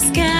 sky.